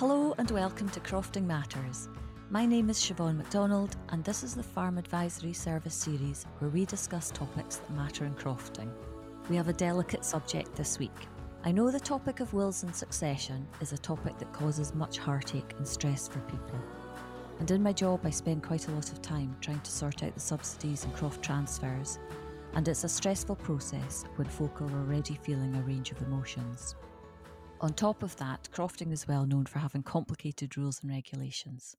Hello and welcome to Crofting Matters. My name is Siobhan MacDonald, and this is the Farm Advisory Service series where we discuss topics that matter in crofting. We have a delicate subject this week. I know the topic of wills and succession is a topic that causes much heartache and stress for people. And in my job, I spend quite a lot of time trying to sort out the subsidies and croft transfers, and it's a stressful process when folk are already feeling a range of emotions. On top of that, crofting is well known for having complicated rules and regulations.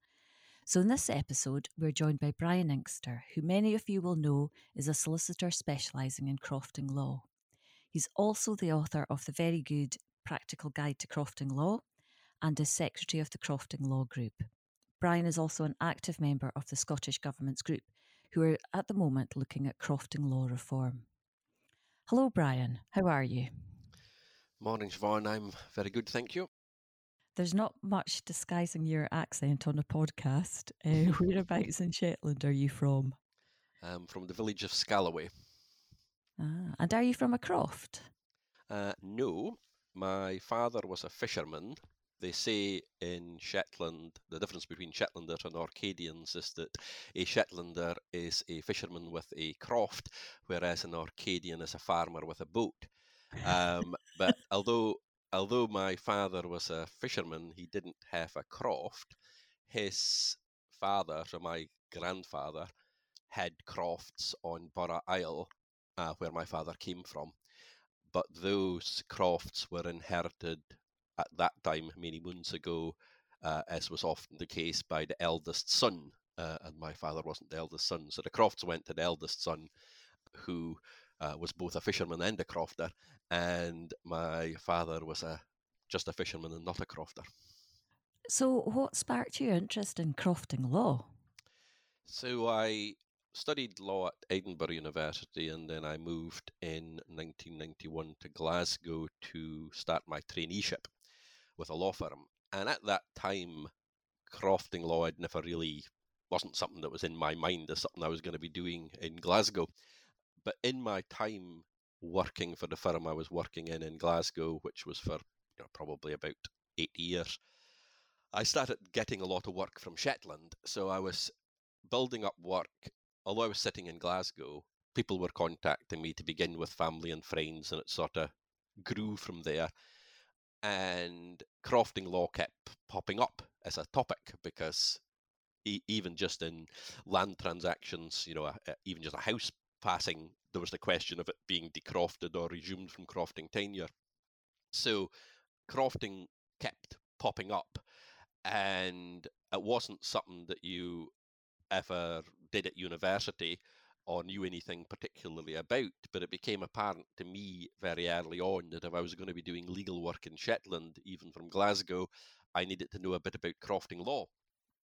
So, in this episode, we're joined by Brian Inkster, who many of you will know is a solicitor specialising in crofting law. He's also the author of the very good Practical Guide to Crofting Law and is Secretary of the Crofting Law Group. Brian is also an active member of the Scottish Government's group, who are at the moment looking at crofting law reform. Hello, Brian. How are you? Morning, Siobhan. I'm very good, thank you. There's not much disguising your accent on a podcast. Uh, whereabouts in Shetland are you from? I'm from the village of Scalloway. Ah, and are you from a croft? Uh, no, my father was a fisherman. They say in Shetland, the difference between Shetlanders and Orcadians is that a Shetlander is a fisherman with a croft, whereas an Orcadian is a farmer with a boat. Um, but although although my father was a fisherman, he didn't have a croft. His father, so my grandfather, had crofts on Burra Isle, uh, where my father came from. But those crofts were inherited at that time, many moons ago, uh, as was often the case, by the eldest son. Uh, and my father wasn't the eldest son. So the crofts went to the eldest son, who uh, was both a fisherman and a crofter, and my father was a just a fisherman and not a crofter. So, what sparked your interest in crofting law? So, I studied law at Edinburgh University, and then I moved in 1991 to Glasgow to start my traineeship with a law firm. And at that time, crofting law had never really wasn't something that was in my mind as something I was going to be doing in Glasgow. But in my time working for the firm I was working in in Glasgow, which was for you know, probably about eight years, I started getting a lot of work from Shetland. So I was building up work. Although I was sitting in Glasgow, people were contacting me to begin with family and friends, and it sort of grew from there. And crofting law kept popping up as a topic because e- even just in land transactions, you know, even just a house passing, there was the question of it being decrofted or resumed from crofting tenure. So crofting kept popping up, and it wasn't something that you ever did at university or knew anything particularly about, but it became apparent to me very early on that if I was going to be doing legal work in Shetland, even from Glasgow, I needed to know a bit about crofting law.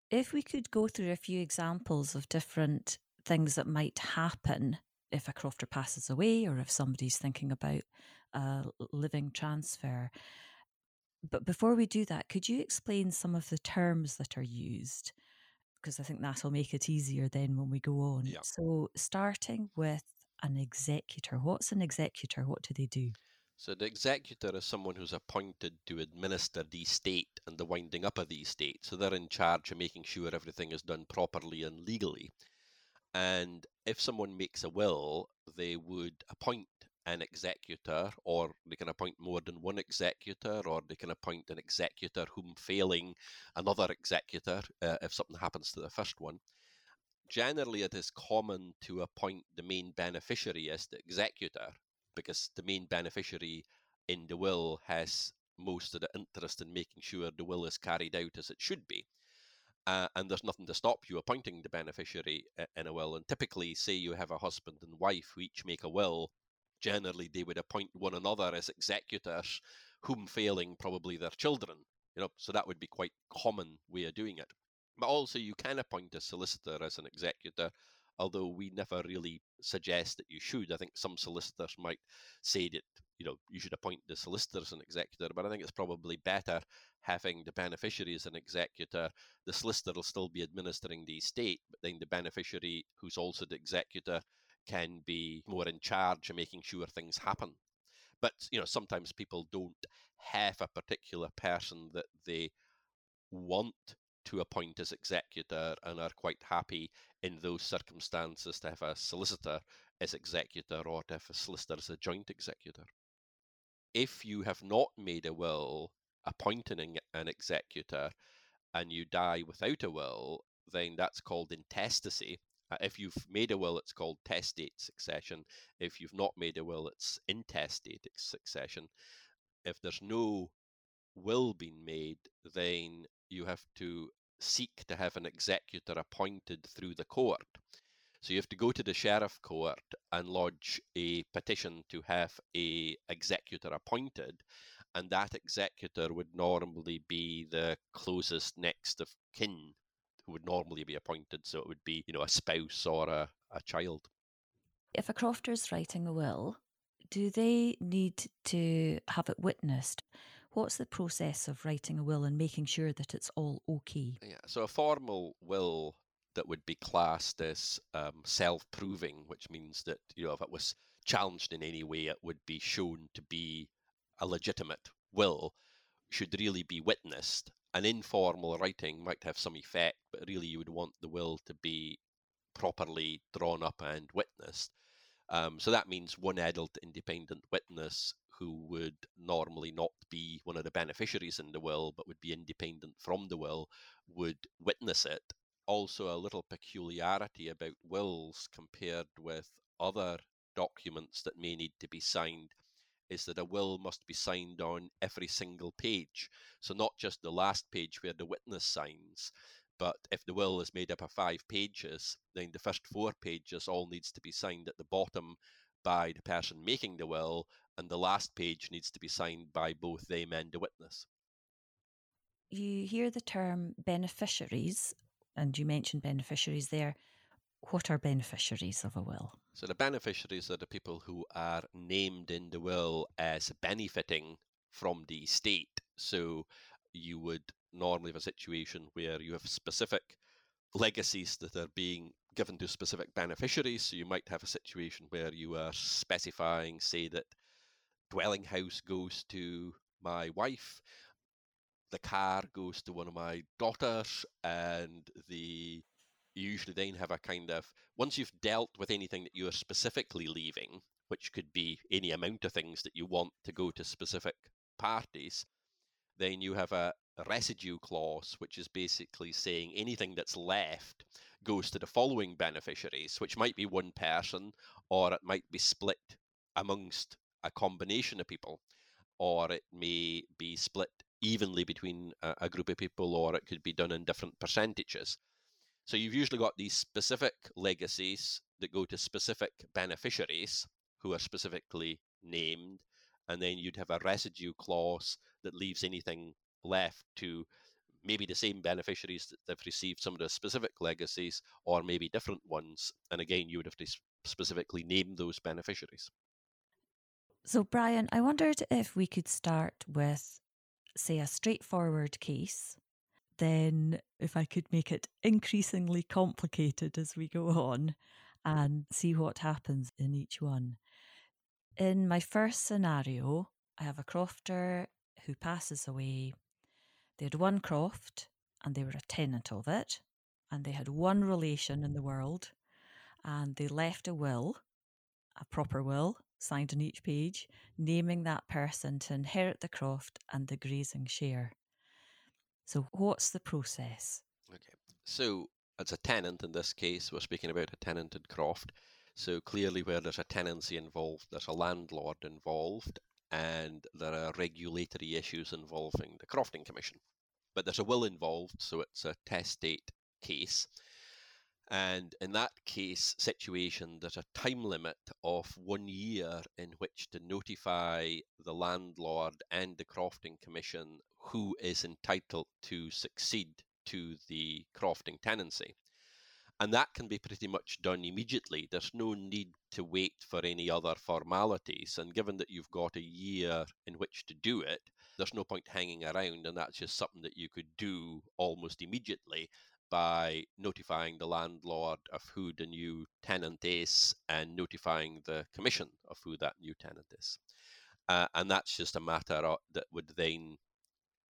If we could go through a few examples of different things that might happen if a crofter passes away or if somebody's thinking about a living transfer. But before we do that, could you explain some of the terms that are used? Because I think that'll make it easier then when we go on. Yeah. So, starting with an executor, what's an executor? What do they do? So the executor is someone who's appointed to administer the estate and the winding up of the estate. So they're in charge of making sure everything is done properly and legally. And if someone makes a will, they would appoint an executor, or they can appoint more than one executor, or they can appoint an executor whom failing another executor uh, if something happens to the first one. Generally, it is common to appoint the main beneficiary as the executor because the main beneficiary in the will has most of the interest in making sure the will is carried out as it should be uh, and there's nothing to stop you appointing the beneficiary in a will. And typically, say you have a husband and wife who each make a will, generally they would appoint one another as executors, whom failing probably their children. You know, so that would be quite common way of doing it. But also, you can appoint a solicitor as an executor, although we never really suggest that you should. I think some solicitors might say that you know you should appoint the solicitor as an executor, but I think it's probably better having the beneficiary as an executor, the solicitor will still be administering the estate, but then the beneficiary, who's also the executor, can be more in charge of making sure things happen. But you know, sometimes people don't have a particular person that they want to appoint as executor and are quite happy in those circumstances to have a solicitor as executor or to have a solicitor as a joint executor. If you have not made a will appointing an executor and you die without a will, then that's called intestacy. Uh, if you've made a will, it's called testate succession. If you've not made a will, it's intestate succession. If there's no will being made, then you have to seek to have an executor appointed through the court. So you have to go to the sheriff court and lodge a petition to have a executor appointed, and that executor would normally be the closest next of kin who would normally be appointed. So it would be, you know, a spouse or a, a child. If a crofter is writing a will, do they need to have it witnessed? What's the process of writing a will and making sure that it's all okay? Yeah, so a formal will that would be classed as um, self-proving, which means that you know if it was challenged in any way, it would be shown to be a legitimate will, should really be witnessed. An informal writing might have some effect, but really you would want the will to be properly drawn up and witnessed. Um, so that means one adult independent witness who would normally not be one of the beneficiaries in the will but would be independent from the will would witness it. Also, a little peculiarity about wills compared with other documents that may need to be signed is that a will must be signed on every single page. So, not just the last page where the witness signs, but if the will is made up of five pages, then the first four pages all needs to be signed at the bottom by the person making the will, and the last page needs to be signed by both them and the witness. You hear the term beneficiaries, and you mentioned beneficiaries there. What are beneficiaries of a will? So, the beneficiaries are the people who are named in the will as benefiting from the estate. So, you would normally have a situation where you have specific legacies that are being given to specific beneficiaries. So, you might have a situation where you are specifying, say, that dwelling house goes to my wife, the car goes to one of my daughters, and the you usually then have a kind of once you've dealt with anything that you are specifically leaving, which could be any amount of things that you want to go to specific parties, then you have a, a residue clause, which is basically saying anything that's left goes to the following beneficiaries, which might be one person or it might be split amongst a combination of people, or it may be split evenly between a, a group of people, or it could be done in different percentages. So you've usually got these specific legacies that go to specific beneficiaries who are specifically named, and then you'd have a residue clause that leaves anything left to maybe the same beneficiaries that have received some of the specific legacies or maybe different ones. And again, you would have to specifically name those beneficiaries. So, Brian, I wondered if we could start with, say, a straightforward case. Then, if I could make it increasingly complicated as we go on and see what happens in each one. In my first scenario, I have a crofter who passes away. They had one croft and they were a tenant of it, and they had one relation in the world, and they left a will, a proper will, signed on each page, naming that person to inherit the croft and the grazing share. So, what's the process? Okay, so as a tenant in this case, we're speaking about a tenanted croft. So, clearly, where there's a tenancy involved, there's a landlord involved, and there are regulatory issues involving the Crofting Commission. But there's a will involved, so it's a testate case. And in that case situation, there's a time limit of one year in which to notify the landlord and the Crofting Commission who is entitled to succeed to the crofting tenancy. And that can be pretty much done immediately. There's no need to wait for any other formalities. And given that you've got a year in which to do it, there's no point hanging around. And that's just something that you could do almost immediately by notifying the landlord of who the new tenant is and notifying the commission of who that new tenant is. Uh, and that's just a matter of, that would then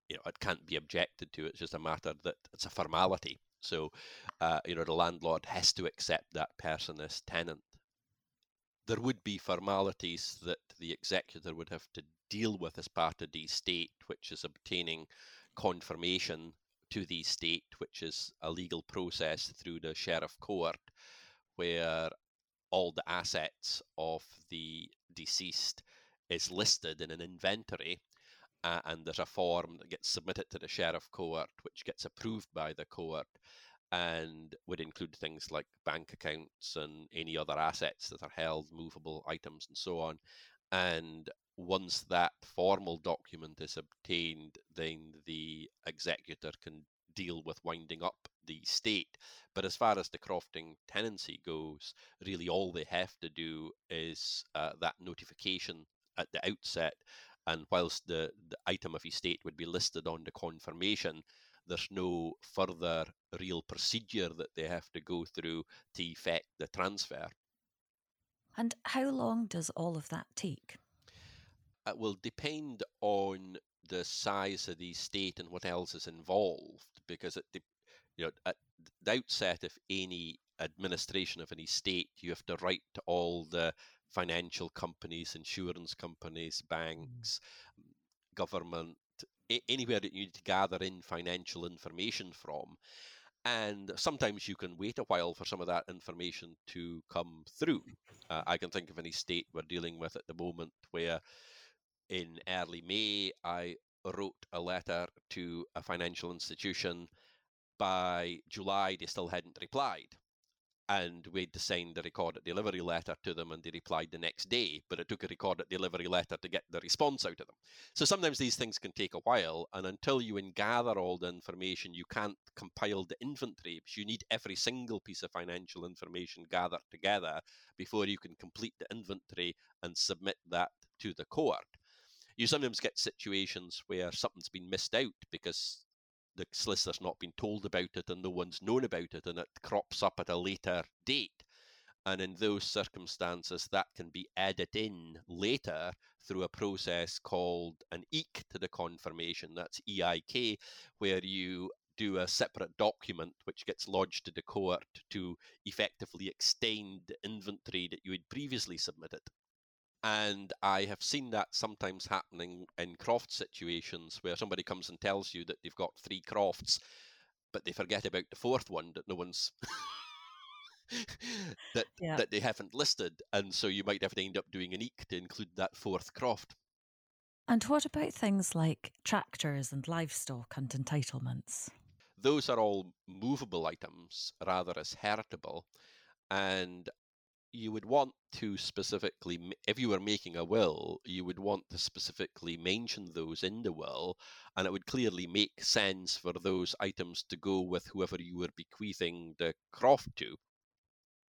you know it can't be objected to. It's just a matter that it's a formality. So, uh, you know, the landlord has to accept that person as tenant. There would be formalities that the executor would have to deal with as part of the estate, which is obtaining confirmation to the state, which is a legal process through the sheriff court, where all the assets of the deceased is listed in an inventory uh, and there's a form that gets submitted to the sheriff court which gets approved by the court and would include things like bank accounts and any other assets that are held movable items and so on. And once that formal document is obtained then the executor can deal with winding up the state. But as far as the crofting tenancy goes, really all they have to do is uh, that notification at the outset. And whilst the, the item of estate would be listed on the confirmation, there's no further real procedure that they have to go through to effect the transfer. And how long does all of that take? It will depend on the size of the estate and what else is involved, because it, you know, at the outset of any administration of an estate, you have to write to all the financial companies, insurance companies, mm. banks, mm. government, anywhere that you need to gather in financial information from. And sometimes you can wait a while for some of that information to come through. Uh, I can think of any state we're dealing with at the moment where in early May I wrote a letter to a financial institution by July, they still hadn't replied. And we'd send the recorded delivery letter to them, and they replied the next day. But it took a recorded delivery letter to get the response out of them. So sometimes these things can take a while, and until you gather all the information, you can't compile the inventory because you need every single piece of financial information gathered together before you can complete the inventory and submit that to the court. You sometimes get situations where something's been missed out because the solicitor's not been told about it and no one's known about it and it crops up at a later date. And in those circumstances, that can be added in later through a process called an EIK to the confirmation. That's EIK, where you do a separate document which gets lodged to the court to effectively extend the inventory that you had previously submitted. And I have seen that sometimes happening in croft situations where somebody comes and tells you that they've got three crofts, but they forget about the fourth one that no one's that yeah. that they haven't listed, and so you might have to end up doing an EIK to include that fourth croft. And what about things like tractors and livestock and entitlements? Those are all movable items rather as heritable, and you would want to specifically, if you were making a will, you would want to specifically mention those in the will, and it would clearly make sense for those items to go with whoever you were bequeathing the croft to.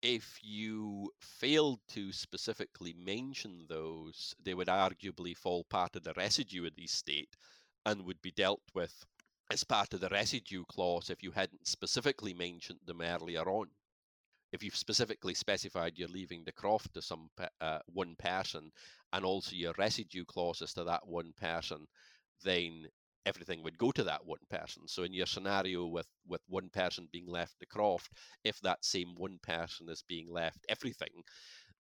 If you failed to specifically mention those, they would arguably fall part of the residue of the estate and would be dealt with as part of the residue clause if you hadn't specifically mentioned them earlier on if you've specifically specified you're leaving the croft to some uh, one person and also your residue clauses to that one person, then everything would go to that one person. So in your scenario with with one person being left the croft, if that same one person is being left everything,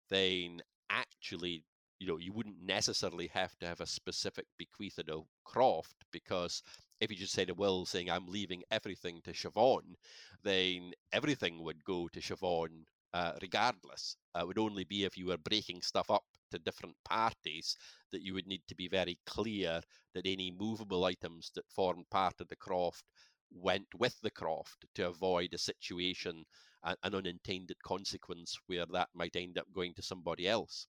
then actually you know you wouldn't necessarily have to have a specific bequeathed of croft because if you just said a will saying I'm leaving everything to Siobhan, then everything would go to Siobhan uh, regardless. Uh, it would only be if you were breaking stuff up to different parties that you would need to be very clear that any movable items that formed part of the croft went with the croft to avoid a situation, an unintended consequence where that might end up going to somebody else.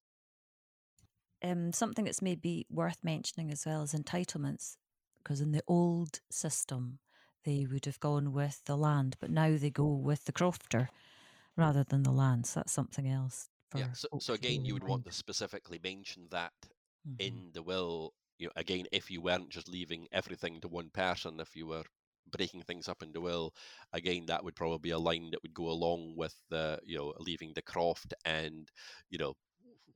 Um, something that's maybe worth mentioning as well is entitlements because in the old system they would have gone with the land, but now they go with the crofter rather than the land. So that's something else. yeah. So, so again, you would want to specifically mention that mm-hmm. in the will. You know, again, if you weren't just leaving everything to one person, if you were breaking things up in the will, again, that would probably be a line that would go along with the, you know, leaving the croft and, you know,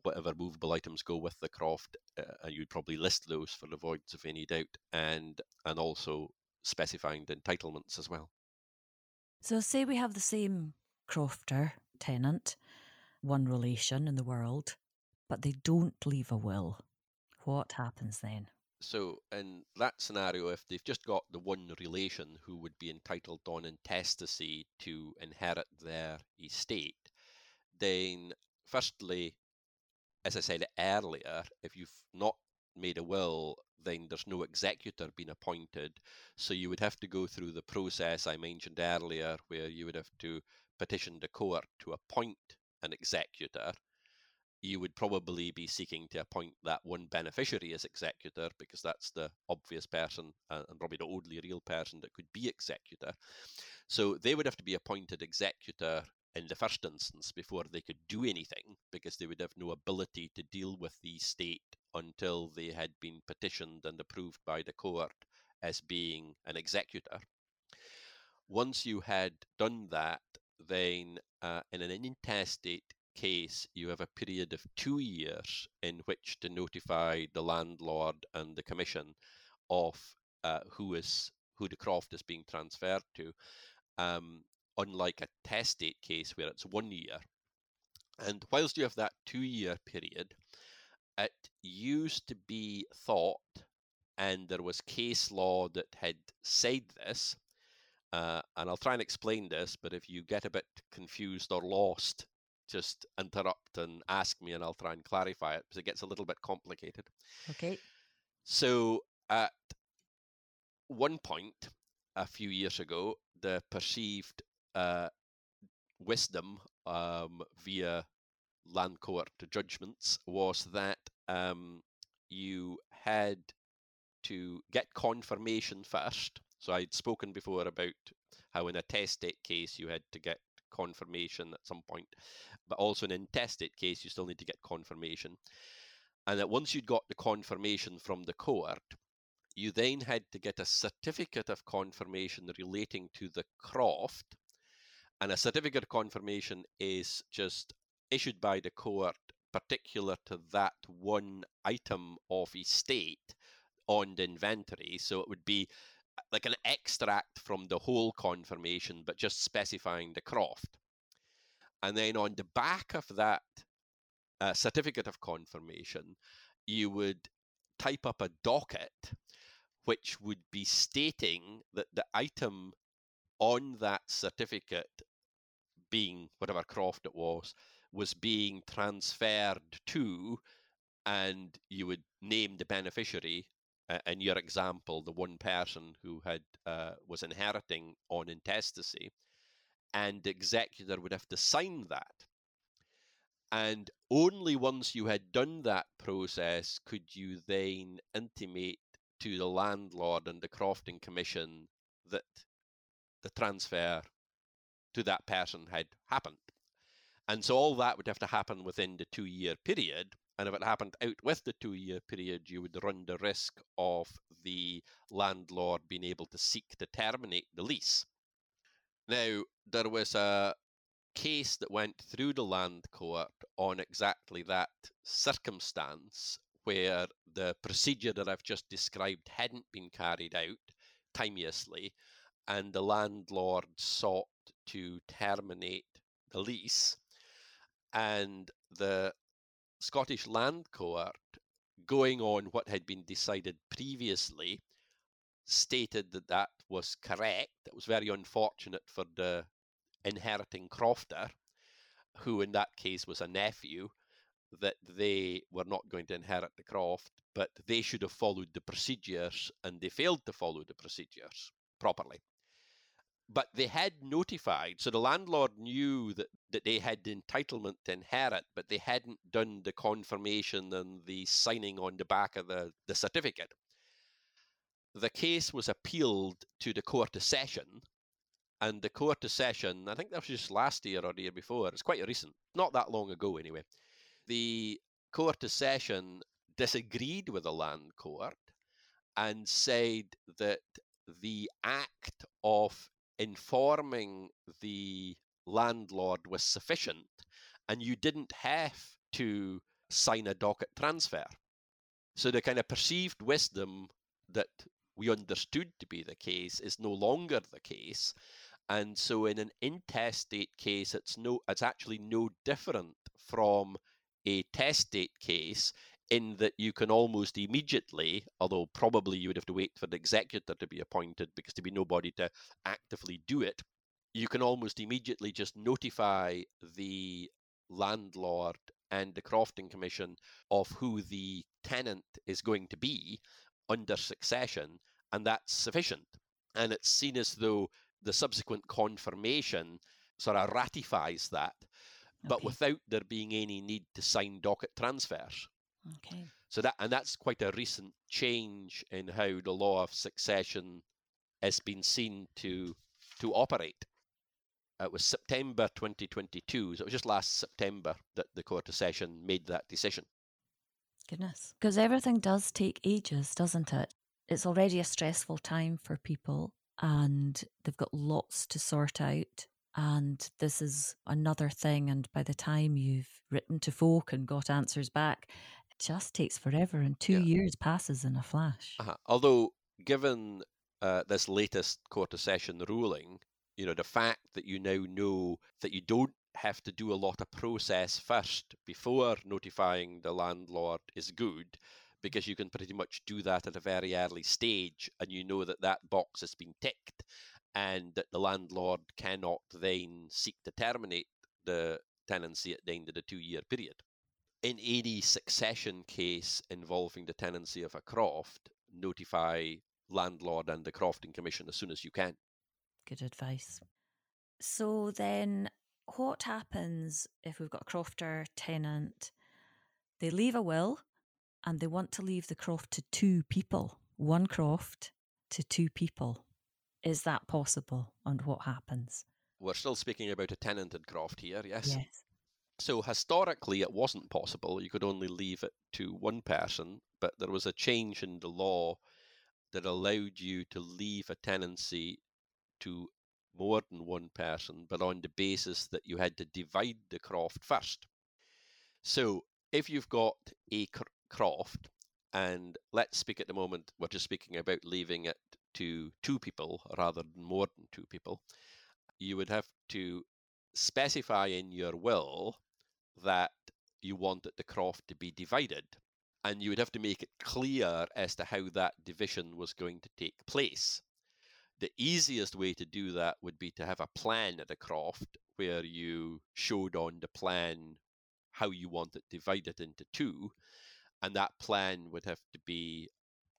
whatever movable items go with the croft, uh, and you'd probably list those for the avoidance of any doubt, and and also specifying the entitlements as well. So, say we have the same crofter tenant, one relation in the world, but they don't leave a will. What happens then? So, in that scenario, if they've just got the one relation who would be entitled on intestacy to inherit their estate, then firstly, as I said earlier, if you've not made a will, then there's no executor being appointed. So you would have to go through the process I mentioned earlier, where you would have to petition the court to appoint an executor. You would probably be seeking to appoint that one beneficiary as executor because that's the obvious person uh, and probably the only real person that could be executor. So they would have to be appointed executor in the first instance before they could do anything because they would have no ability to deal with the estate until they had been petitioned and approved by the court as being an executor. Once you had done that, then uh, in an intestate case, you have a period of two years in which to notify the landlord and the commission of uh, who is who the croft is being transferred to. Um, unlike a testate case where it's one year. And whilst you have that two year period, it used to be thought, and there was case law that had said this, uh, and I'll try and explain this, but if you get a bit confused or lost, just interrupt and ask me, and I'll try and clarify it because it gets a little bit complicated. Okay. So, at one point a few years ago, the perceived uh, wisdom um, via land court judgments was that um, you had to get confirmation first. So I'd spoken before about how in a testate case you had to get confirmation at some point, but also in an intestate case you still need to get confirmation. And that once you'd got the confirmation from the court, you then had to get a certificate of confirmation relating to the croft and a certificate of confirmation is just issued by the court particular to that one item of estate on the inventory. So it would be uh, like an extract from the whole confirmation, but just specifying the croft. And then on the back of that uh, certificate of confirmation, you would type up a docket which would be stating that the item on that certificate being whatever croft it was was being transferred to and you would name the beneficiary uh, in your example the one person who had uh, was inheriting on intestacy and the executor would have to sign that. And only once you had done that process could you then intimate to the landlord and the crofting commission that the transfer to that person had happened. And so all that would have to happen within the two year period. And if it happened out with the two year period, you would run the risk of the landlord being able to seek to terminate the lease. Now, there was a case that went through the land court on exactly that circumstance where the procedure that I've just described hadn't been carried out timeously, and the landlord sought to terminate the lease, and the Scottish Land Court, going on what had been decided previously, stated that that was correct. It was very unfortunate for the inheriting crofter, who in that case was a nephew, that they were not going to inherit the croft, but they should have followed the procedures and they failed to follow the procedures properly but they had notified, so the landlord knew that, that they had the entitlement to inherit, but they hadn't done the confirmation and the signing on the back of the, the certificate. The case was appealed to the Court of Session, and the Court of Session, I think that was just last year or the year before, it's quite recent, not that long ago anyway. The Court of Session disagreed with the Land Court and said that the act of informing the landlord was sufficient and you didn't have to sign a docket transfer. So the kind of perceived wisdom that we understood to be the case is no longer the case. And so in an intestate case, it's no it's actually no different from a testate case in that you can almost immediately, although probably you would have to wait for the executor to be appointed because to be nobody to actively do it, you can almost immediately just notify the landlord and the Crofting Commission of who the tenant is going to be under succession, and that's sufficient. And it's seen as though the subsequent confirmation sort of ratifies that, but Okay. without there being any need to sign docket transfers. Okay. So that and that's quite a recent change in how the law of succession has been seen to to operate. It was September 2022, so it was just last September that the Court of Session made that decision. Goodness. Because everything does take ages, doesn't it? It's already a stressful time for people and they've got lots to sort out. And this is another thing. And by the time you've written to folk and got answers back, just takes forever. And two Yeah. years passes in a flash. Uh-huh. Although, given uh, this latest Court of Session ruling, you know, the fact that you now know that you don't have to do a lot of process first before notifying the landlord is good because you can pretty much do that at a very early stage and you know that that box has been ticked and that the landlord cannot then seek to terminate the tenancy at the end of the two year period. In any succession case involving the tenancy of a croft, notify landlord and the crofting commission as soon as you can. Good advice. So then, what happens if we've got a crofter tenant? They leave a will and they want to leave the croft to two people, one croft to two people. Is that possible? And what happens? We're still speaking about a tenanted croft here, yes? Yes. So historically, it wasn't possible. You could only leave it to one person, but there was a change in the law that allowed you to leave a tenancy to more than one person, but on the basis that you had to divide the croft first. So if you've got a cr- croft, and let's speak at the moment, we're just speaking about leaving it to two people rather than more than two people, you would have to specify in your will that you wanted the croft to be divided. And you would have to make it clear as to how that division was going to take place. The easiest way to do that would be to have a plan at the croft where you showed on the plan how you want it divided into two, and that plan would have to be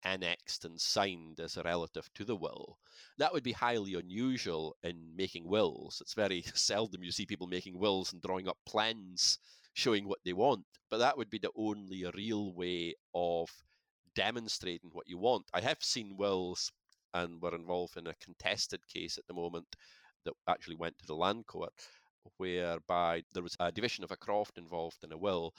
annexed and signed as a relative to the will. That would be highly unusual in making wills. It's very seldom you see people making wills and drawing up plans showing what they want, but that would be the only real way of demonstrating what you want. I have seen wills and we're involved in a contested case at the moment that actually went to the land court whereby there was a division of a croft involved in a will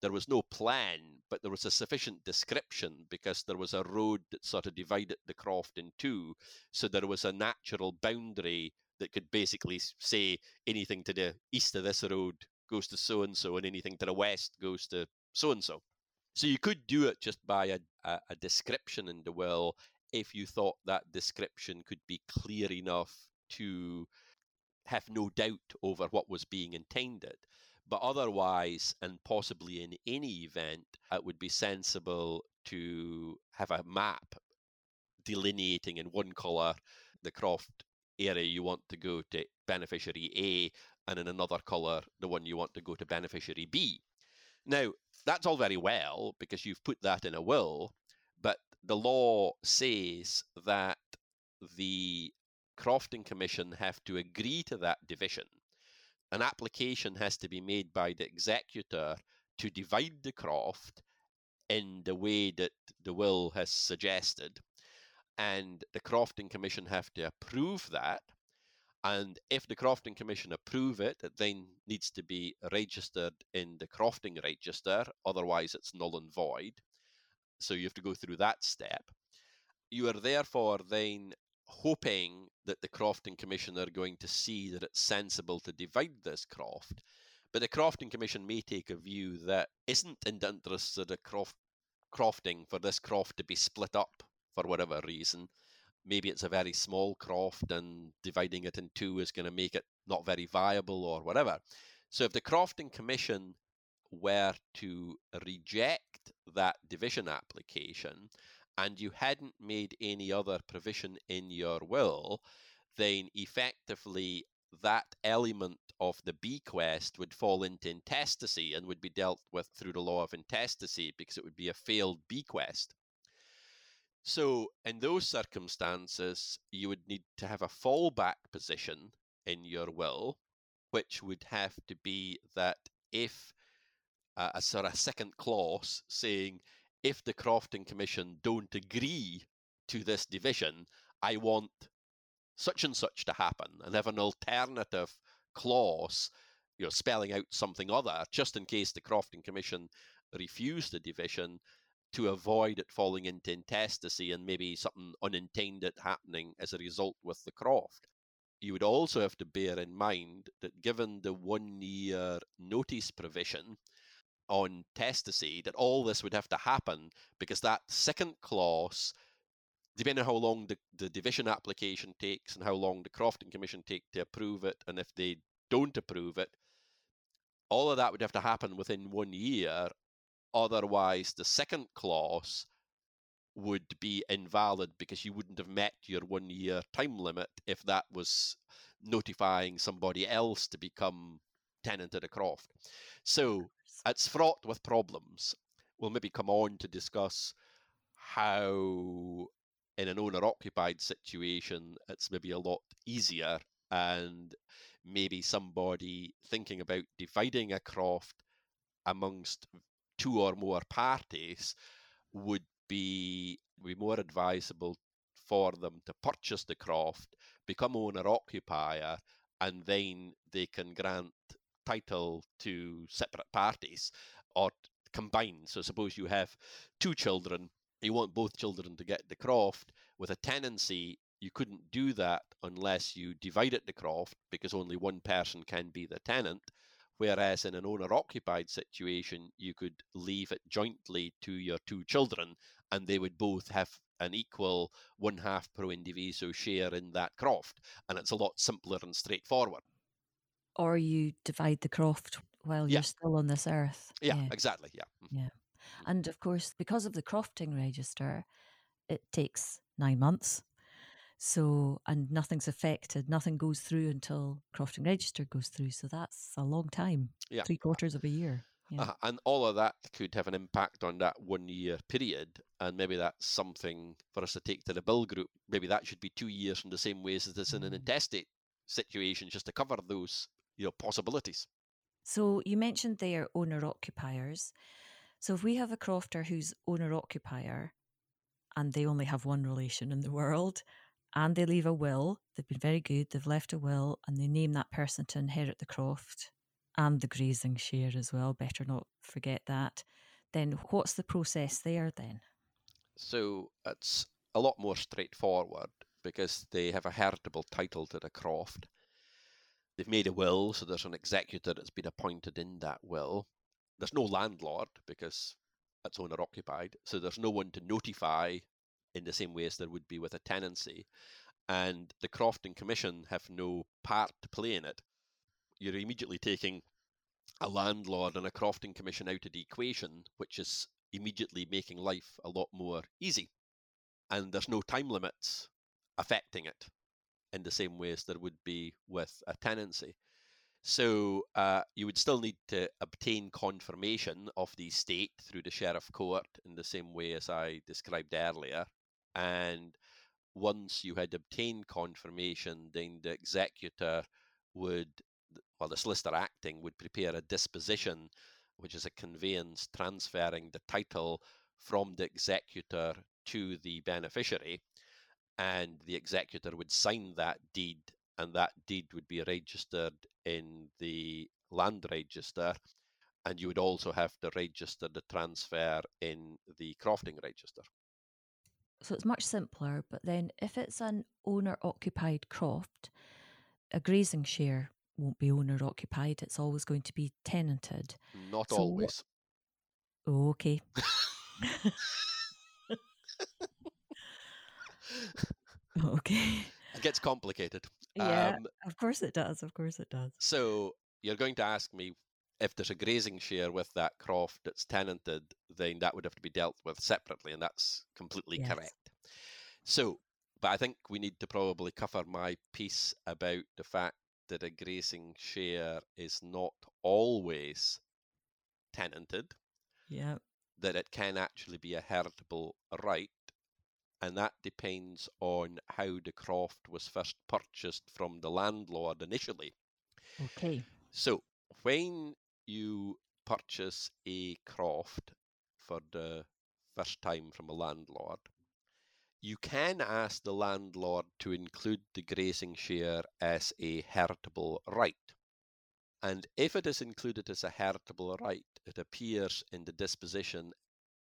there was no plan, but there was a sufficient description because there was a road that sort of divided the croft in two. So there was a natural boundary that could basically say anything to the east of this road goes to so and so, and anything to the west goes to so and so. So you could do it just by a, a, a description in the will if you thought that description could be clear enough to have no doubt over what was being intended. But otherwise, and possibly in any event, it would be sensible to have a map delineating in one colour the croft area you want to go to beneficiary A, and in another colour the one you want to go to beneficiary B. Now, that's all very well because you've put that in a will, but the law says that the Crofting Commission have to agree to that division. An application has to be made by the executor to divide the croft in the way that the will has suggested, and the Crofting Commission have to approve that. And if the Crofting Commission approve it, it then needs to be registered in the Crofting Register, otherwise it's null and void. So you have to go through that step. You are therefore then hoping that the Crofting Commission are going to see that it's sensible to divide this croft. But the Crofting Commission may take a view that isn't in the interests of the croft, crofting for this croft to be split up for whatever reason. Maybe it's a very small croft and dividing it in two is going to make it not very viable or whatever. So if the Crofting Commission were to reject that division application and you hadn't made any other provision in your will, then effectively that element of the bequest would fall into intestacy and would be dealt with through the law of intestacy because it would be a failed bequest. So, in those circumstances, you would need to have a fallback position in your will, which would have to be that if uh, a sort of second clause saying, if the Crofting Commission don't agree to this division, I want such and such to happen, and have an alternative clause, you know, spelling out something other, just in case the Crofting Commission refuse the division, to avoid it falling into intestacy and maybe something unintended happening as a result with the croft. You would also have to bear in mind that given the one year notice provision on test to testacy, that all this would have to happen because that second clause, depending on how long the, the division application takes and how long the Crofting Commission take to approve it, and if they don't approve it, all of that would have to happen within one year Otherwise, the second clause would be invalid because you wouldn't have met your one year time limit if that was notifying somebody else to become tenant at a croft. So it's fraught with problems. We'll maybe come on to discuss how, in an owner occupied situation, it's maybe a lot easier and maybe somebody thinking about dividing a croft amongst two or more parties would be, be more advisable for them to purchase the croft, become owner occupier, and then they can grant title to separate parties or combined. So suppose you have two children, you want both children to get the croft. With a tenancy, you couldn't do that unless you divided the croft because only one person can be the tenant. Whereas in an owner occupied situation, you could leave it jointly to your two children and they would both have an equal one half pro indiviso share in that croft. And it's a lot simpler and straightforward. Or you divide the croft while Yeah. you're still on this earth. Yeah, exactly. Yeah. Mhm. Yeah. And of course, because of the crofting register, it takes nine months. So, and nothing's affected, nothing goes through until crofting register goes through. So that's a long time, Yeah. three quarters of a year. Yeah. Uh, and all of that could have an impact on that one year period. And maybe that's something for us to take to the bill group. Maybe that should be two years in the same way as it is in an Mm. intestate situation, just to cover those you know possibilities. So you mentioned their owner occupiers. So if we have a crofter who's owner occupier and they only have one relation in the world and they leave a will, they've been very good, they've left a will and they name that person to inherit the croft and the grazing share as well, better not forget that. Then what's the process there then? So it's a lot more straightforward because they have a heritable title to the croft. They've made a will, so there's an executor that's been appointed in that will. There's no landlord because it's owner occupied, so there's no one to notify in the same way as there would be with a tenancy. And the Crofting Commission have no part to play in it. You're immediately taking a landlord and a Crofting Commission out of the equation, which is immediately making life a lot more easy. And there's no time limits affecting it in the same way as there would be with a tenancy. So uh, you would still need to obtain confirmation of the estate through the sheriff court in the same way as I described earlier. And once you had obtained confirmation, then the executor would, well, the solicitor acting would prepare a disposition, which is a conveyance transferring the title from the executor to the beneficiary. And the executor would sign that deed, and that deed would be registered in the land register. And you would also have to register the transfer in the crofting register. So it's much simpler, but then if it's an owner occupied croft, a grazing share won't be owner occupied. It's always going to be tenanted. Not So always. Oh, okay. okay. It gets complicated. Yeah, Um, of course it does. Of course it does. so you're going to ask me if there's a grazing share with that croft that's tenanted, then that would have to be dealt with separately, and that's completely Yes. correct. So, but I think we need to probably cover my piece about the fact that a grazing share is not always tenanted, Yeah. that it can actually be a heritable right, and that depends on how the croft was first purchased from the landlord initially. Okay. So, when you purchase a croft for the first time from a landlord, you can ask the landlord to include the grazing share as a heritable right. And if it is included as a heritable right, it appears in the disposition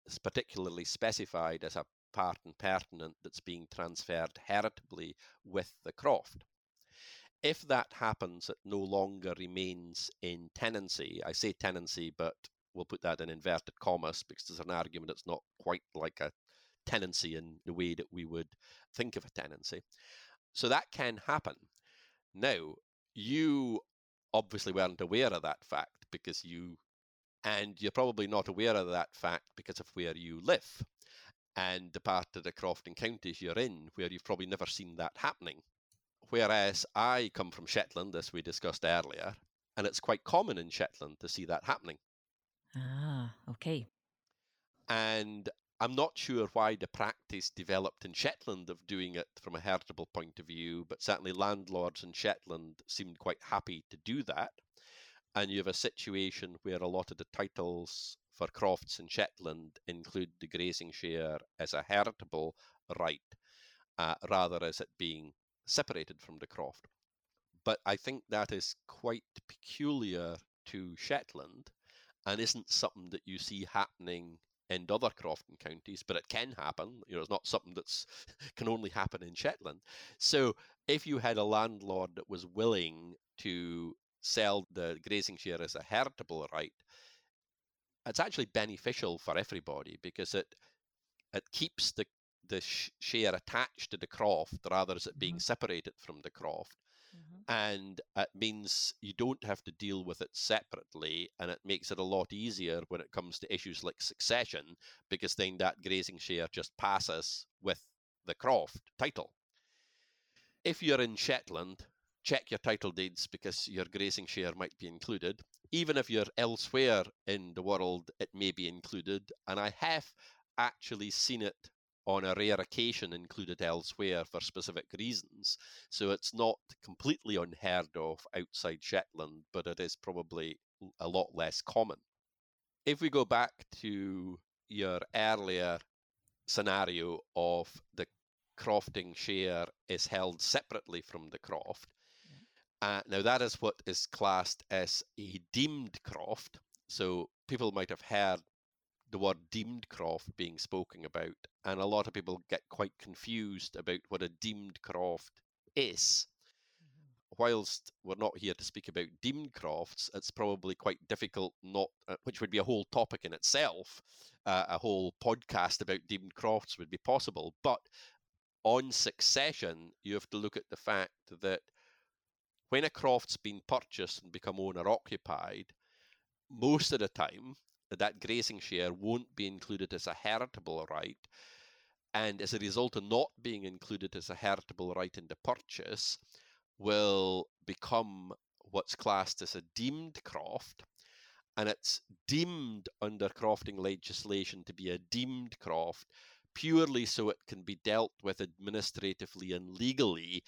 as particularly specified as a part and pertinent that's being transferred heritably with the croft. If that happens, it no longer remains in tenancy. I say tenancy, but we'll put that in inverted commas because there's an argument it's not quite like a tenancy in the way that we would think of a tenancy. So that can happen. Now, you obviously weren't aware of that fact because you, and you're probably not aware of that fact because of where you live and the part of the crofting counties you're in where you've probably never seen that happening. Whereas I come from Shetland, as we discussed earlier, and it's quite common in Shetland to see that happening. Ah, okay. And I'm not sure why the practice developed in Shetland of doing it from a heritable point of view, but certainly landlords in Shetland seemed quite happy to do that. And you have a situation where a lot of the titles for crofts in Shetland include the grazing share as a heritable right, uh, rather as it being separated from the croft. But I think that is quite peculiar to Shetland and isn't something that you see happening in other crofting counties, but it can happen. You know, it's not something that's can only happen in Shetland. So if you had a landlord that was willing to sell the grazing share as a heritable right, it's actually beneficial for everybody because it it keeps the the sh- share attached to the croft rather as it being Mhm. separated from the croft. And it means you don't have to deal with it separately and it makes it a lot easier when it comes to issues like succession because then that grazing share just passes with the croft title. If you're in shetland check your title deeds because your grazing share might be included. Even if you're elsewhere in the world it may be included. And i have actually seen it on a rare occasion included elsewhere for specific reasons. So it's not completely unheard of outside Shetland, but it is probably a lot less common. If we go back to your earlier scenario of the crofting share is held separately from the croft, uh, now that is what is classed as a deemed croft. So people might have heard the word deemed croft being spoken about, and a lot of people get quite confused about what a deemed croft is. Whilst we're not here to speak about deemed crofts, it's probably quite difficult not, uh, which would be a whole topic in itself. Uh, a whole podcast about deemed crofts would be possible, but on succession, you have to look at the fact that when a croft's been purchased and become owner occupied, most of the time that grazing share won't be included as a heritable right. And as a result of not being included as a heritable right in the purchase, will become what's classed as a deemed croft. And it's deemed under crofting legislation to be a deemed croft purely so it can be dealt with administratively and legally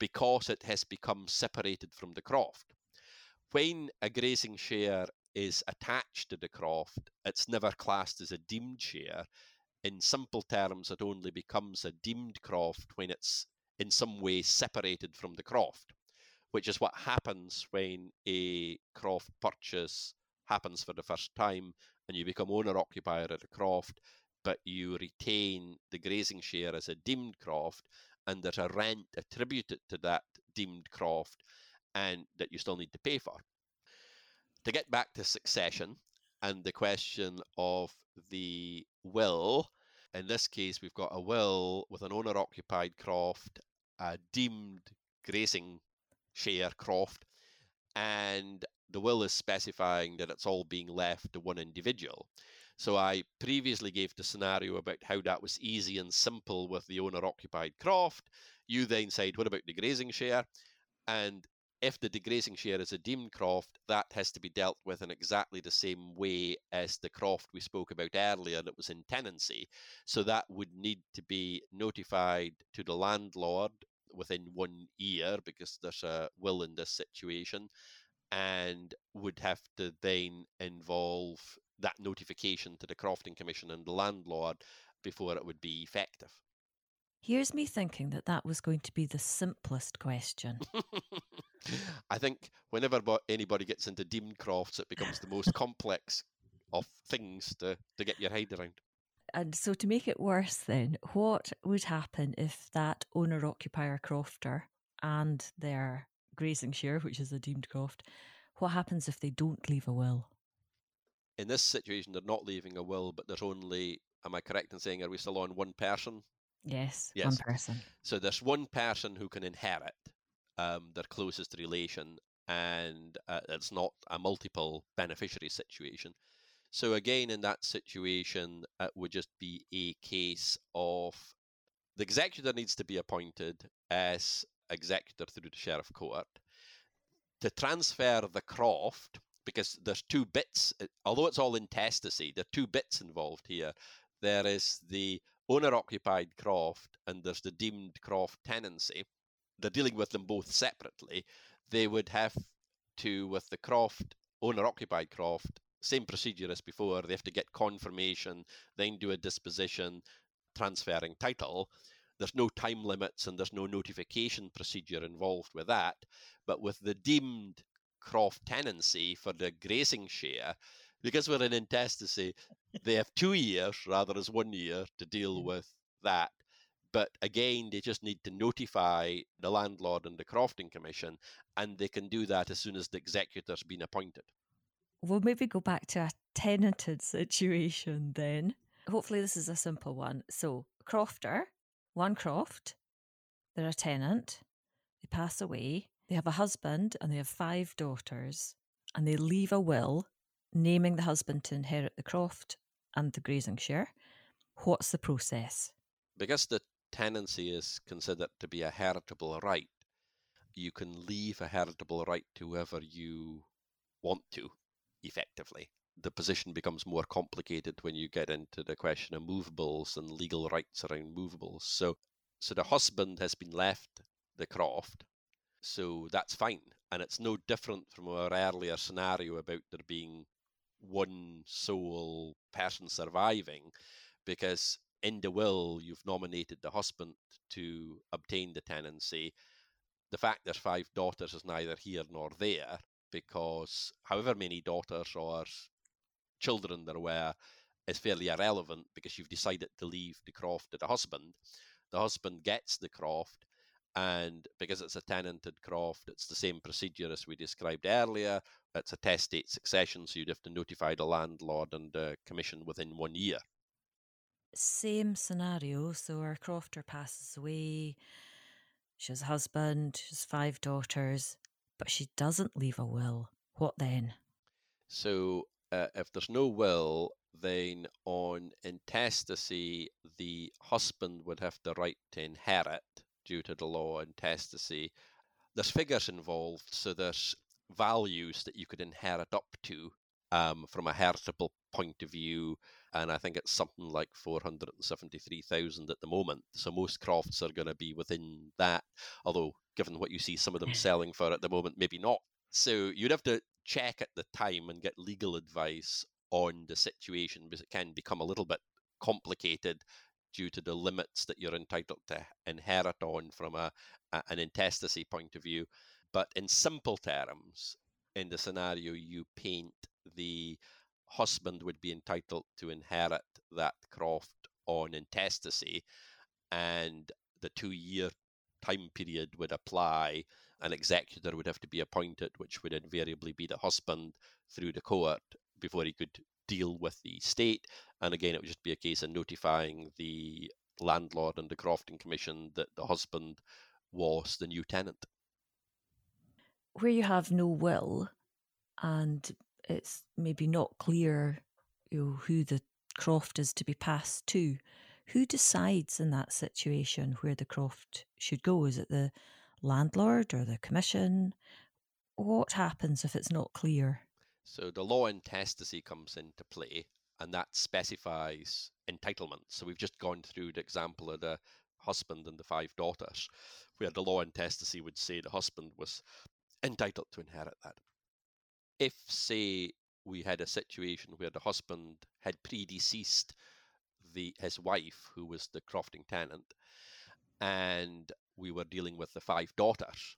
because it has become separated from the croft. When a grazing share is attached to the croft, it's never classed as a deemed share. In simple terms, it only becomes a deemed croft when it's in some way separated from the croft, which is what happens when a croft purchase happens for the first time and you become owner occupier of the croft, but you retain the grazing share as a deemed croft and there's a rent attributed to that deemed croft and that you still need to pay for. To get back to succession and the question of the will, in this case, we've got a will with an owner occupied croft, a deemed grazing share croft, and the will is specifying that it's all being left to one individual. So I previously gave the scenario about how that was easy and simple with the owner occupied croft. You then said, what about the grazing share? And if the degrazing share is a deemed croft, that has to be dealt with in exactly the same way as the croft we spoke about earlier that was in tenancy. So that would need to be notified to the landlord within one year because there's a will in this situation and would have to then involve that notification to the Crofting Commission and the landlord before it would be effective. Here's me thinking that that was going to be the simplest question. I think whenever anybody gets into deemed crofts, it becomes the most complex of things to, to get your head around. And so, to make it worse, then, what would happen if that owner occupier crofter and their grazing share, which is a deemed croft, what happens if they don't leave a will? In this situation, they're not leaving a will, but there's only, am I correct in saying, are we still on one person? Yes, yes. one person. So there's one person who can inherit um, their closest relation, and uh, it's not a multiple beneficiary situation. So again, in that situation, it would just be a case of the executor needs to be appointed as executor through the sheriff court to transfer the croft because there's two bits uh, although it's all intestacy there are two bits involved here. There is the owner occupied croft and there's the deemed croft tenancy. They're dealing with them both separately. They would have to with the croft owner occupied croft same procedure as before. They have to get confirmation then do a disposition transferring title. There's no time limits and there's no notification procedure involved with that. But with the deemed croft tenancy for the grazing share, because we're in intestacy, they have two years rather as one year to deal mm. with that. But again, they just need to notify the landlord and the crofting commission, and they can do that as soon as the executor's been appointed. We'll maybe go back to a tenanted situation then. Hopefully, this is a simple one. So, crofter one croft, they're a tenant, they pass away, they have a husband and they have five daughters, and they leave a will naming the husband to inherit the croft and the grazing share. What's the process? Because the tenancy is considered to be a heritable right, you can leave a heritable right to whoever you want to, effectively the position becomes more complicated when you get into the question of movables and legal rights around movables. So, so the husband has been left the croft, so that's fine, and it's no different from our earlier scenario about there being one sole person surviving, because in the will you've nominated the husband to obtain the tenancy. The fact there's five daughters is neither here nor there because however many daughters or children there were is fairly irrelevant because you've decided to leave the croft to the husband. The husband gets the croft, and because it's a tenanted croft, it's the same procedure as we described earlier. It's a testate succession, so you'd have to notify the landlord and the commission within one year. Same scenario. So our crofter passes away. She has a husband, she has five daughters, but she doesn't leave a will. What then? So uh, if there's no will, then on intestacy, the husband would have the right to inherit due to the law and intestacy. There's figures involved, so there's values that you could inherit up to um, from a heritable point of view, and I think it's something like 473,000 at the moment. So most crofts are going to be within that, although given what you see some of them selling for at the moment, maybe not. So you'd have to check at the time and get legal advice on the situation because it can become a little bit complicated due to the limits that you're entitled to inherit on from a, a, an intestacy point of view. But in simple terms, in the scenario you paint, the husband would be entitled to inherit that croft on intestacy, and the two year time period would apply an executor would have to be appointed, which would invariably be the husband through the court before he could deal with the state. And again, it would just be a case of notifying the landlord and the Crofting Commission that the husband was the new tenant. Where you have no will and it's maybe not clear you know, who the croft is to be passed to, who decides in that situation where the croft should go? Is it the landlord or the commission? What happens if it's not clear? So the law intestacy comes into play, and that specifies entitlement. So we've just gone through the example of the husband and the five daughters, where the law intestacy would say the husband was entitled to inherit that. If, say, we had a situation where the husband had predeceased the his wife, who was the crofting tenant, and we were dealing with the five daughters.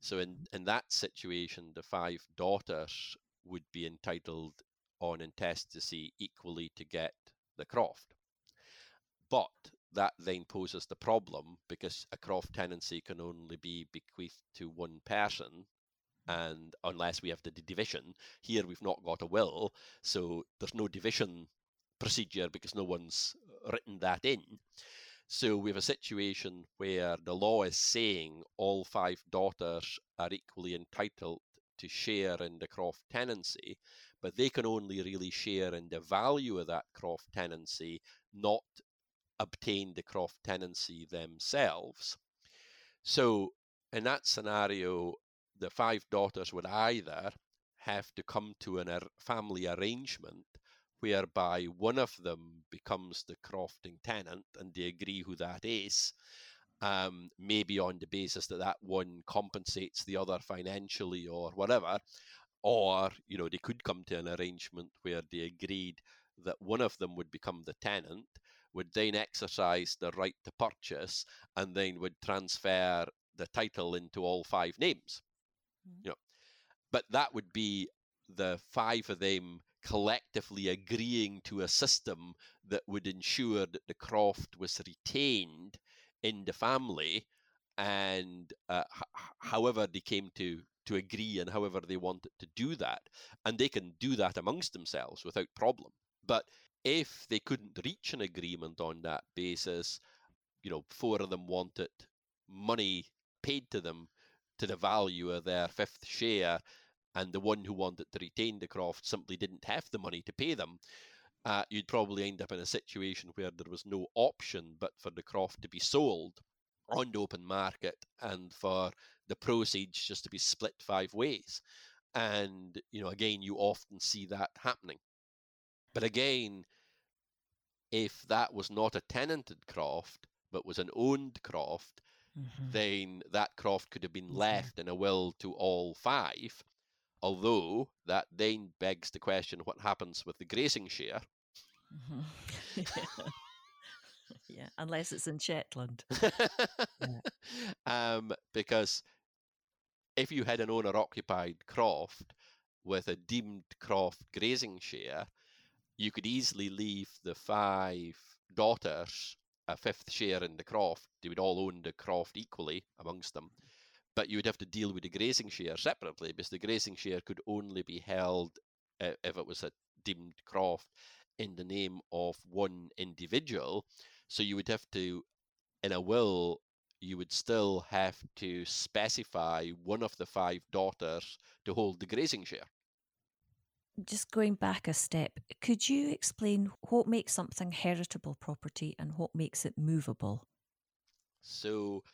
So in, in that situation, the five daughters would be entitled on intestacy equally to get the croft. But that then poses the problem because a croft tenancy can only be bequeathed to one person and unless we have the division here we've not got a will so there's no division procedure because no one's written that in so we have a situation where the law is saying all five daughters are equally entitled to share in the croft tenancy but they can only really share in the value of that croft tenancy not obtain the croft tenancy themselves. So in that scenario the five daughters would either have to come to a family arrangement whereby one of them becomes the crofting tenant and they agree who that is, um, maybe on the basis that that one compensates the other financially or whatever, or you know they could come to an arrangement where they agreed that one of them would become the tenant, would then exercise the right to purchase, and then would transfer the title into all five names. Mm-hmm. You know, but that would be the five of them collectively agreeing to a system that would ensure that the croft was retained in the family, and uh, h- however they came to to agree and however they wanted to do that, and they can do that amongst themselves without problem. But if they couldn't reach an agreement on that basis, you know, four of them wanted money paid to them to the value of their fifth share, and the one who wanted to retain the croft simply didn't have the money to pay them, uh, you'd probably end up in a situation where there was no option but for the croft to be sold on the open market and for the proceeds just to be split five ways. And, you know, again, you often see that happening. But again, if that was not a tenanted croft, but was an owned croft, mm-hmm. then that croft could have been left in a will to all five. Although that then begs the question what happens with the grazing share? Mm-hmm. yeah. yeah. unless it's in Shetland. yeah. um, because if you had an owner occupied croft with a deemed croft grazing share, you could easily leave the five daughters a fifth share in the croft. They would all own the croft equally amongst them. But you would have to deal with the grazing share separately because the grazing share could only be held if it was a deemed croft in the name of one individual. So you would have to, in a will, you would still have to specify one of the five daughters to hold the grazing share. Just going back a step, could you explain what makes something heritable property and what makes it movable? So,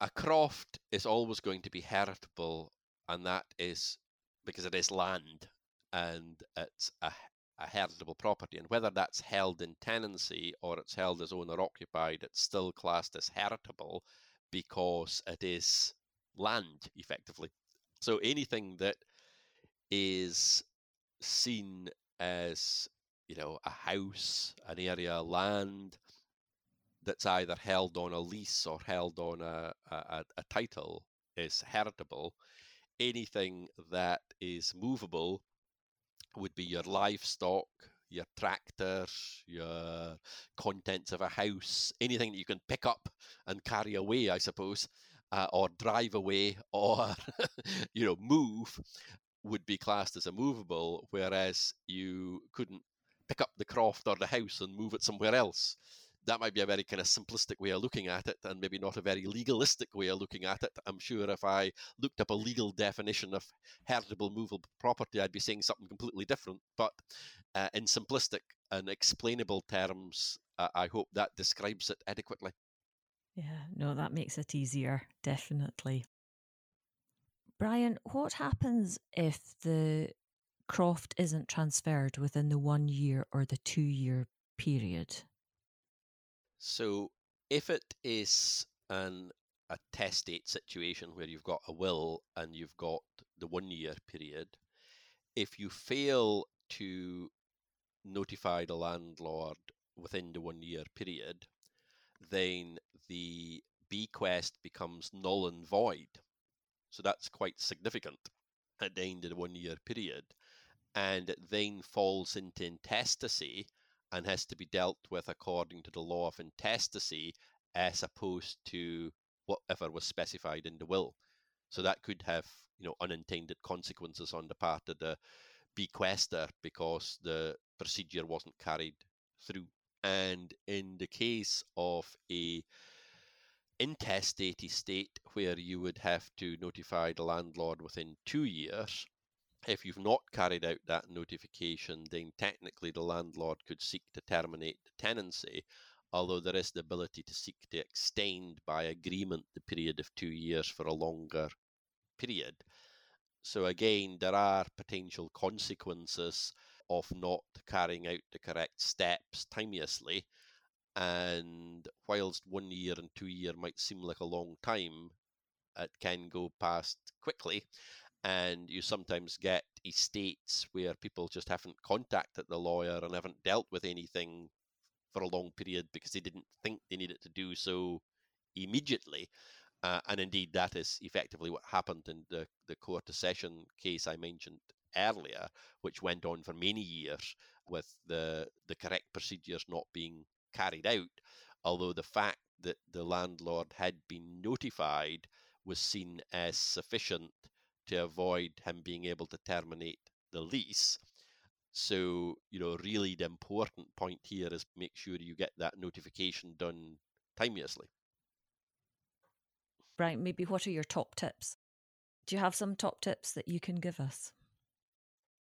a croft is always going to be heritable, and that is because it is land and it's a, a heritable property. And whether that's held in tenancy or it's held as owner occupied, it's still classed as heritable because it is land, effectively. So anything that is seen as you know a house, an area land that's either held on a lease or held on a, a, a title is heritable. Anything that is movable would be your livestock, your tractors, your contents of a house, anything that you can pick up and carry away, I suppose, uh, or drive away or you know move would be classed as a movable, whereas you couldn't pick up the croft or the house and move it somewhere else. That might be a very kind of simplistic way of looking at it, and maybe not a very legalistic way of looking at it. I'm sure if I looked up a legal definition of heritable movable property, I'd be saying something completely different. But uh, in simplistic and explainable terms, uh, I hope that describes it adequately. Yeah, no, that makes it easier, definitely. Brian, what happens if the croft isn't transferred within the one year or the two year period? So, if it is an a testate situation where you've got a will and you've got the one year period, if you fail to notify the landlord within the one year period, then the bequest becomes null and void. So that's quite significant at the end of the one year period. And it then falls into intestacy and has to be dealt with according to the law of intestacy as opposed to whatever was specified in the will. So that could have, you know, unintended consequences on the part of the bequester because the procedure wasn't carried through. And in the case of a intestate estate where you would have to notify the landlord within two years, if you've not carried out that notification, then technically the landlord could seek to terminate the tenancy, although there is the ability to seek to extend by agreement the period of two years for a longer period. So, again, there are potential consequences of not carrying out the correct steps timeously. And whilst one year and two year might seem like a long time, it can go past quickly. And you sometimes get estates where people just haven't contacted the lawyer and haven't dealt with anything for a long period because they didn't think they needed to do so immediately. Uh, and indeed, that is effectively what happened in the, the court of session case I mentioned earlier, which went on for many years with the, the correct procedures not being carried out, although the fact that the landlord had been notified was seen as sufficient to avoid him being able to terminate the lease. So, you know, really the important point here is make sure you get that notification done timeously. Brian, maybe what are your top tips? Do you have some top tips that you can give us?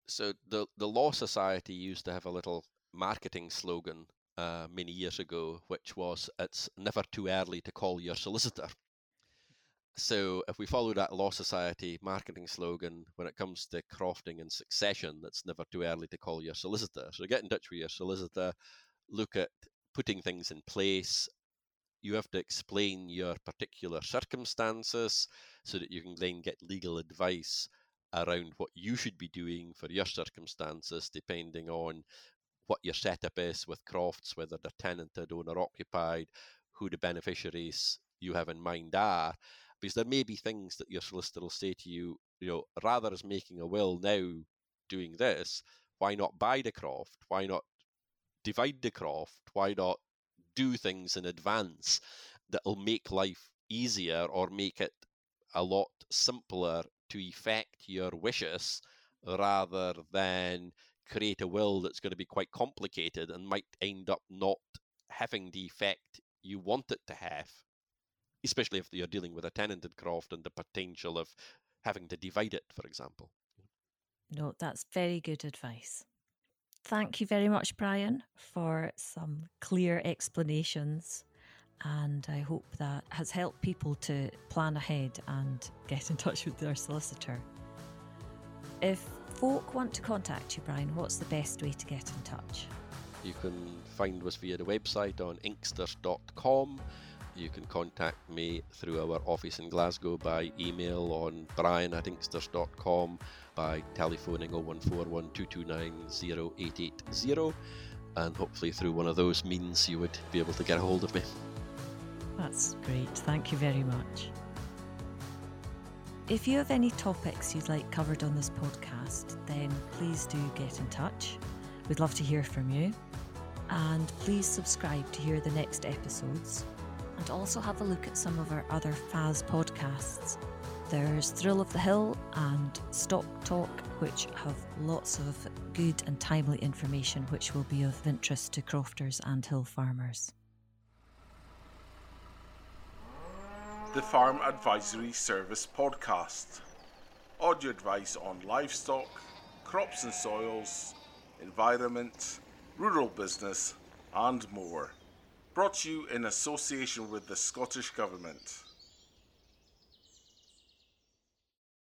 So the the Law Society used to have a little marketing slogan uh, many years ago, which was "It's never too early to call your solicitor." So if we follow that Law Society marketing slogan when it comes to crofting and succession, it's never too early to call your solicitor. So get in touch with your solicitor, look at putting things in place. You have to explain your particular circumstances so that you can then get legal advice around what you should be doing for your circumstances, depending on what your setup is with crofts, whether they're tenanted, owner occupied, who the beneficiaries you have in mind are. Because there may be things that your solicitor will say to you, you know, rather as making a will now doing this, why not buy the croft? Why not divide the croft? Why not do things in advance that'll make life easier or make it a lot simpler to effect your wishes rather than create a will that's going to be quite complicated and might end up not having the effect you want it to have, especially if you're dealing with a tenanted croft and the potential of having to divide it, for example. No, that's very good advice. Thank you very much, Brian, for some clear explanations and I hope that has helped people to plan ahead and get in touch with their solicitor. If folk want to contact you, Brian, what's the best way to get in touch? You can find us via the website on inksters.com. You can contact me through our office in Glasgow by email on brian at inksters.com, by telephoning 0141 229 0880, and hopefully through one of those means you would be able to get a hold of me. That's great. Thank you very much. If you have any topics you'd like covered on this podcast, then please do get in touch. We'd love to hear from you. And please subscribe to hear the next episodes. And also have a look at some of our other FAS podcasts. There's Thrill of the Hill and Stock Talk, which have lots of good and timely information which will be of interest to crofters and hill farmers. The Farm Advisory Service Podcast audio advice on livestock, crops and soils, environment, rural business, and more. Brought to you in association with the Scottish Government.